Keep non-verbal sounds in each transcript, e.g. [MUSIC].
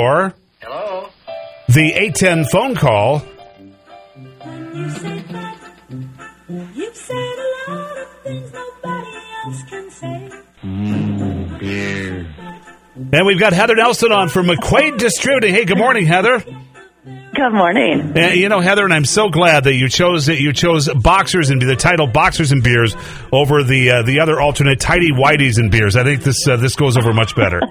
Or Hello? the 810 phone call. You said that. You've said a lot of things nobody else can say. Mm, and we've got Heather Nelson on from McQuade Distributing. Hey, good morning, Heather. Good morning. Uh, you know, Heather, and I'm so glad that you chose that you chose boxers and the title boxers and beers over the uh, the other alternate tidy whiteys and beers. I think this uh, this goes over much better. [LAUGHS]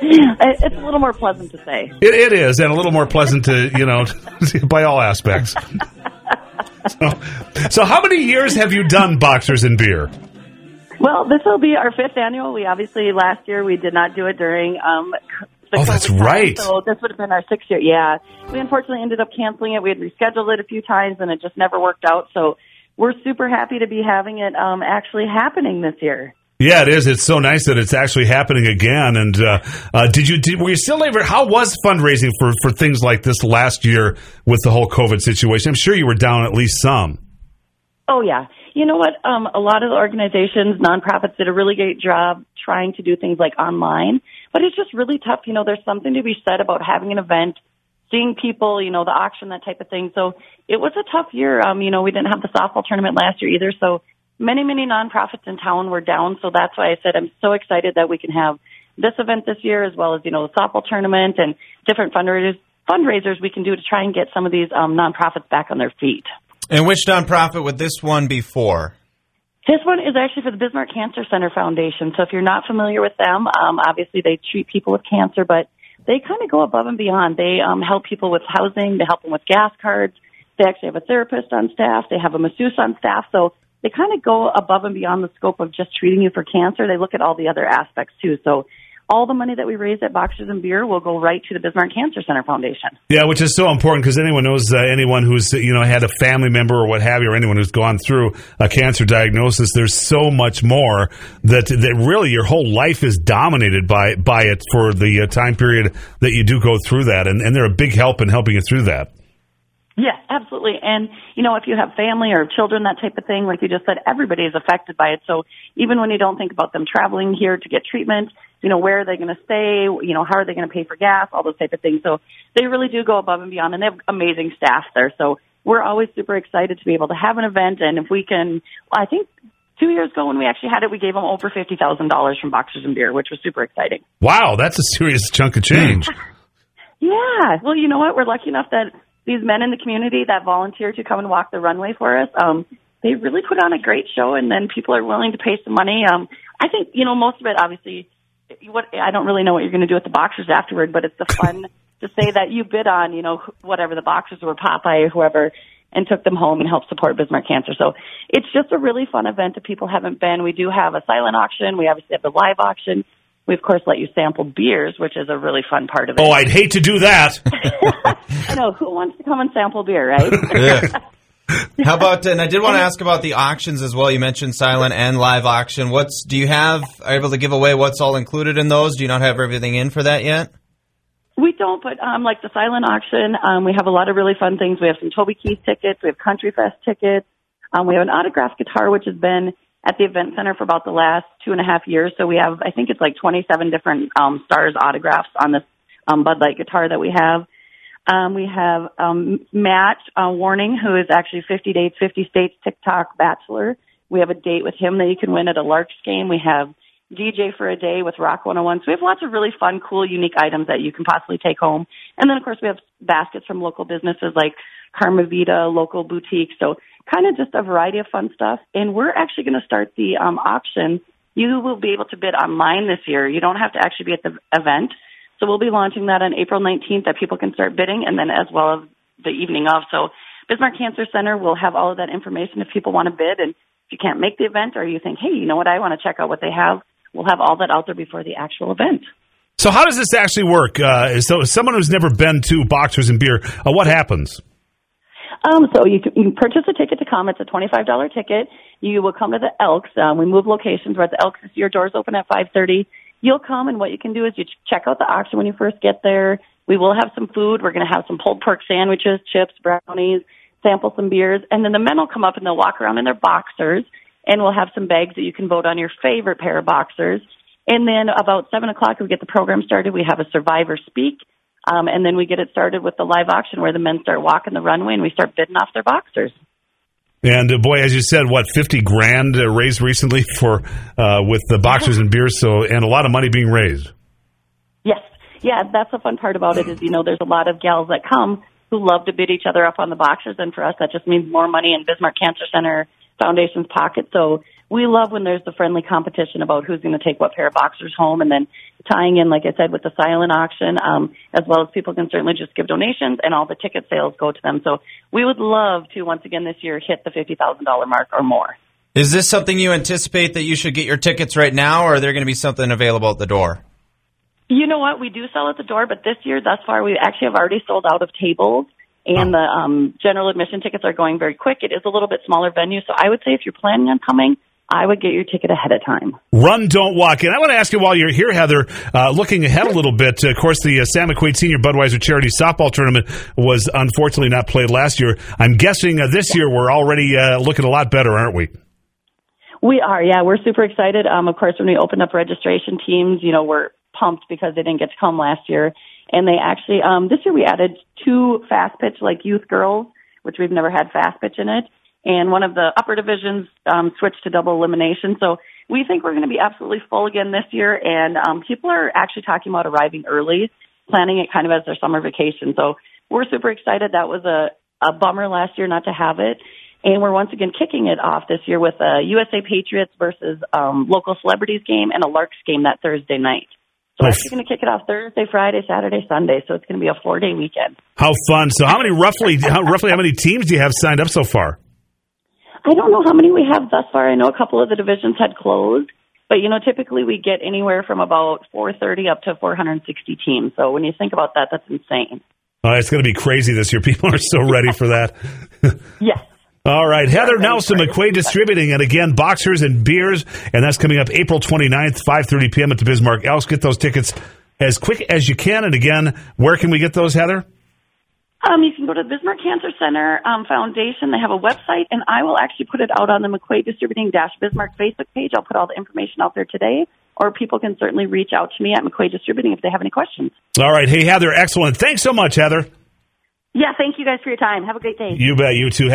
[LAUGHS] It's a little more pleasant to say. It, it is, and a little more pleasant to you know [LAUGHS] by all aspects. So, so, how many years have you done boxers and beer? Well, this will be our fifth annual. We obviously last year we did not do it during um, c- the Oh, that's time, right. So this would have been our sixth year. Yeah, we unfortunately ended up canceling it. We had rescheduled it a few times, and it just never worked out. So we're super happy to be having it um, actually happening this year. Yeah, it is. It's so nice that it's actually happening again. And uh, uh, did you did, were you still able? How was fundraising for for things like this last year with the whole COVID situation? I'm sure you were down at least some. Oh yeah. You know what? Um, a lot of the organizations, nonprofits did a really great job trying to do things like online, but it's just really tough. You know, there's something to be said about having an event, seeing people, you know, the auction, that type of thing. So it was a tough year. Um, you know, we didn't have the softball tournament last year either. So many, many nonprofits in town were down. So that's why I said I'm so excited that we can have this event this year as well as, you know, the softball tournament and different fundraisers, fundraisers we can do to try and get some of these um, nonprofits back on their feet. And which nonprofit would this one be for? This one is actually for the Bismarck Cancer Center Foundation. So if you're not familiar with them, um, obviously they treat people with cancer, but they kind of go above and beyond. They um, help people with housing. They help them with gas cards. They actually have a therapist on staff. They have a masseuse on staff. So they kind of go above and beyond the scope of just treating you for cancer. They look at all the other aspects too. So all the money that we raise at Boxers and Beer will go right to the Bismarck Cancer Center Foundation. Yeah, which is so important because anyone knows uh, anyone who's you know had a family member or what have you, or anyone who's gone through a cancer diagnosis. There's so much more that that really your whole life is dominated by by it for the uh, time period that you do go through that, and, and they're a big help in helping you through that. Yes, absolutely. And, you know, if you have family or children, that type of thing, like you just said, everybody is affected by it. So even when you don't think about them traveling here to get treatment, you know, where are they going to stay? You know, how are they going to pay for gas? All those type of things. So they really do go above and beyond and they have amazing staff there. So we're always super excited to be able to have an event. And if we can, I think two years ago when we actually had it, we gave them over $50,000 from Boxers and Beer, which was super exciting. Wow, that's a serious chunk of change. [LAUGHS] Yeah. Well, you know what? We're lucky enough that these men in the community that volunteer to come and walk the runway for us, um, they really put on a great show and then people are willing to pay some money. Um, I think, you know, most of it obviously, what, I don't really know what you're going to do with the boxers afterward, but it's the fun to say that you bid on, you know, whatever the boxers were, Popeye or whoever, and took them home and helped support Bismarck Cancer. So it's just a really fun event if people haven't been. We do have a silent auction. We obviously have the live auction. We of course let you sample beers, which is a really fun part of it. Oh, I'd hate to do that. [LAUGHS] I know who wants to come and sample beer, right? [LAUGHS] [LAUGHS] How about? And I did want to ask about the auctions as well. You mentioned silent and live auction. What's do you have? Are you able to give away what's all included in those? Do you not have everything in for that yet? we don't, but um, like the silent auction, um, we have a lot of really fun things. We have some Toby Keith tickets. We have Country Fest tickets. Um, we have an autographed guitar, which has been at the event center for about the last two and a half years. So we have, I think it's like 27 different um, stars autographs on this um, Bud Light guitar that we have. Um, we have um, Matt uh, Warning, who is actually 50 Dates, 50 States TikTok Bachelor. We have a date with him that you can win at a Larks game. We have DJ for a day with Rock 101. So we have lots of really fun, cool, unique items that you can possibly take home. And then, of course, we have baskets from local businesses like Karma Vita, local boutiques. So kind of just a variety of fun stuff. And we're actually going to start the um, auction. You will be able to bid online this year. You don't have to actually be at the event. So we'll be launching that on April 19th that people can start bidding and then as well as the evening of. So Bismarck Cancer Center will have all of that information if people want to bid. And if you can't make the event or you think, hey, you know what, I want to check out what they have, we'll have all that out there before the actual event. So how does this actually work? Uh, so someone who's never been to Boxers and Beer, uh, what happens? Um, so you can, you can purchase a ticket to come. It's a twenty-five dollar ticket. You will come to the Elks. Um, we move locations. We're at the Elks this year. Doors open at five thirty. You'll come, and what you can do is you ch- check out the auction when you first get there. We will have some food. We're going to have some pulled pork sandwiches, chips, brownies, sample some beers, and then the men will come up and they'll walk around in their boxers, and we'll have some bags that you can vote on your favorite pair of boxers. And then about seven o'clock, we get the program started. We have a survivor speak. Um, and then we get it started with the live auction where the men start walking the runway and we start bidding off their boxers. And uh, boy, as you said, what fifty grand uh, raised recently for uh, with the boxers and beers, so and a lot of money being raised. Yes. Yeah, that's the fun part about it is, you know, there's a lot of gals that come who love to bid each other up on the boxers. And for us, that just means more money in Bismarck Cancer Center Foundation's pocket. So we love when there's the friendly competition about who's going to take what pair of boxers home and then tying in, like I said, with the silent auction, um, as well as people can certainly just give donations and all the ticket sales go to them. So we would love to once again this year hit the $50,000 mark or more. Is this something you anticipate that you should get your tickets right now, or are there going to be something available at the door? You know what? We do sell at the door, but this year, thus far, we actually have already sold out of tables. And the um, general admission tickets are going very quick. It is a little bit smaller venue, so I would say if you're planning on coming, I would get your ticket ahead of time. Run, don't walk. And I want to ask you while you're here, Heather, uh, looking ahead a little bit. of course, the uh, Sam McQuade Senior Budweiser Charity Softball Tournament was unfortunately not played last year. I'm guessing uh, this year we're already uh, looking a lot better, aren't we? We are, yeah. We're super excited. Um, of course, when we opened up registration teams, you know, we're pumped because they didn't get to come last year. And they actually, um, this year we added two fast pitch, like youth girls, which we've never had fast pitch in it. And one of the upper divisions um, switched to double elimination. So we think we're going to be absolutely full again this year. And um, people are actually talking about arriving early, planning it kind of as their summer vacation. So we're super excited. That was a, a bummer last year not to have it. And we're once again kicking it off this year with a USA Patriots versus um, local celebrities game and a Larks game that Thursday night. So Nice. we're going to kick it off Thursday, Friday, Saturday, Sunday. So it's going to be a four day weekend. How fun! So, how many roughly, how, roughly, how many teams do you have signed up so far? I don't know how many we have thus far. I know a couple of the divisions had closed, but you know, typically we get anywhere from about 430 up to 460 teams. So when you think about that, that's insane. Uh, it's going to be crazy this year. [LAUGHS] People are so ready for that. [LAUGHS] Yes. All right, Heather Nelson. McQuade Distributing, and again, Boxers and Beers, and that's coming up April 29th, 5.30 p.m. at the Bismarck Elks. Get those tickets as quick as you can. And again, where can we get those, Heather? Um, you can go to the Bismarck Cancer Center um, Foundation. They have a website, and I will actually put it out on the McQuade Distributing Dash Bismarck Facebook page. I'll put all the information out there today, or people can certainly reach out to me at McQuade Distributing if they have any questions. All right, hey, Heather, excellent. Thanks so much, Heather. Yeah, thank you guys for your time. Have a great day. You bet, you too.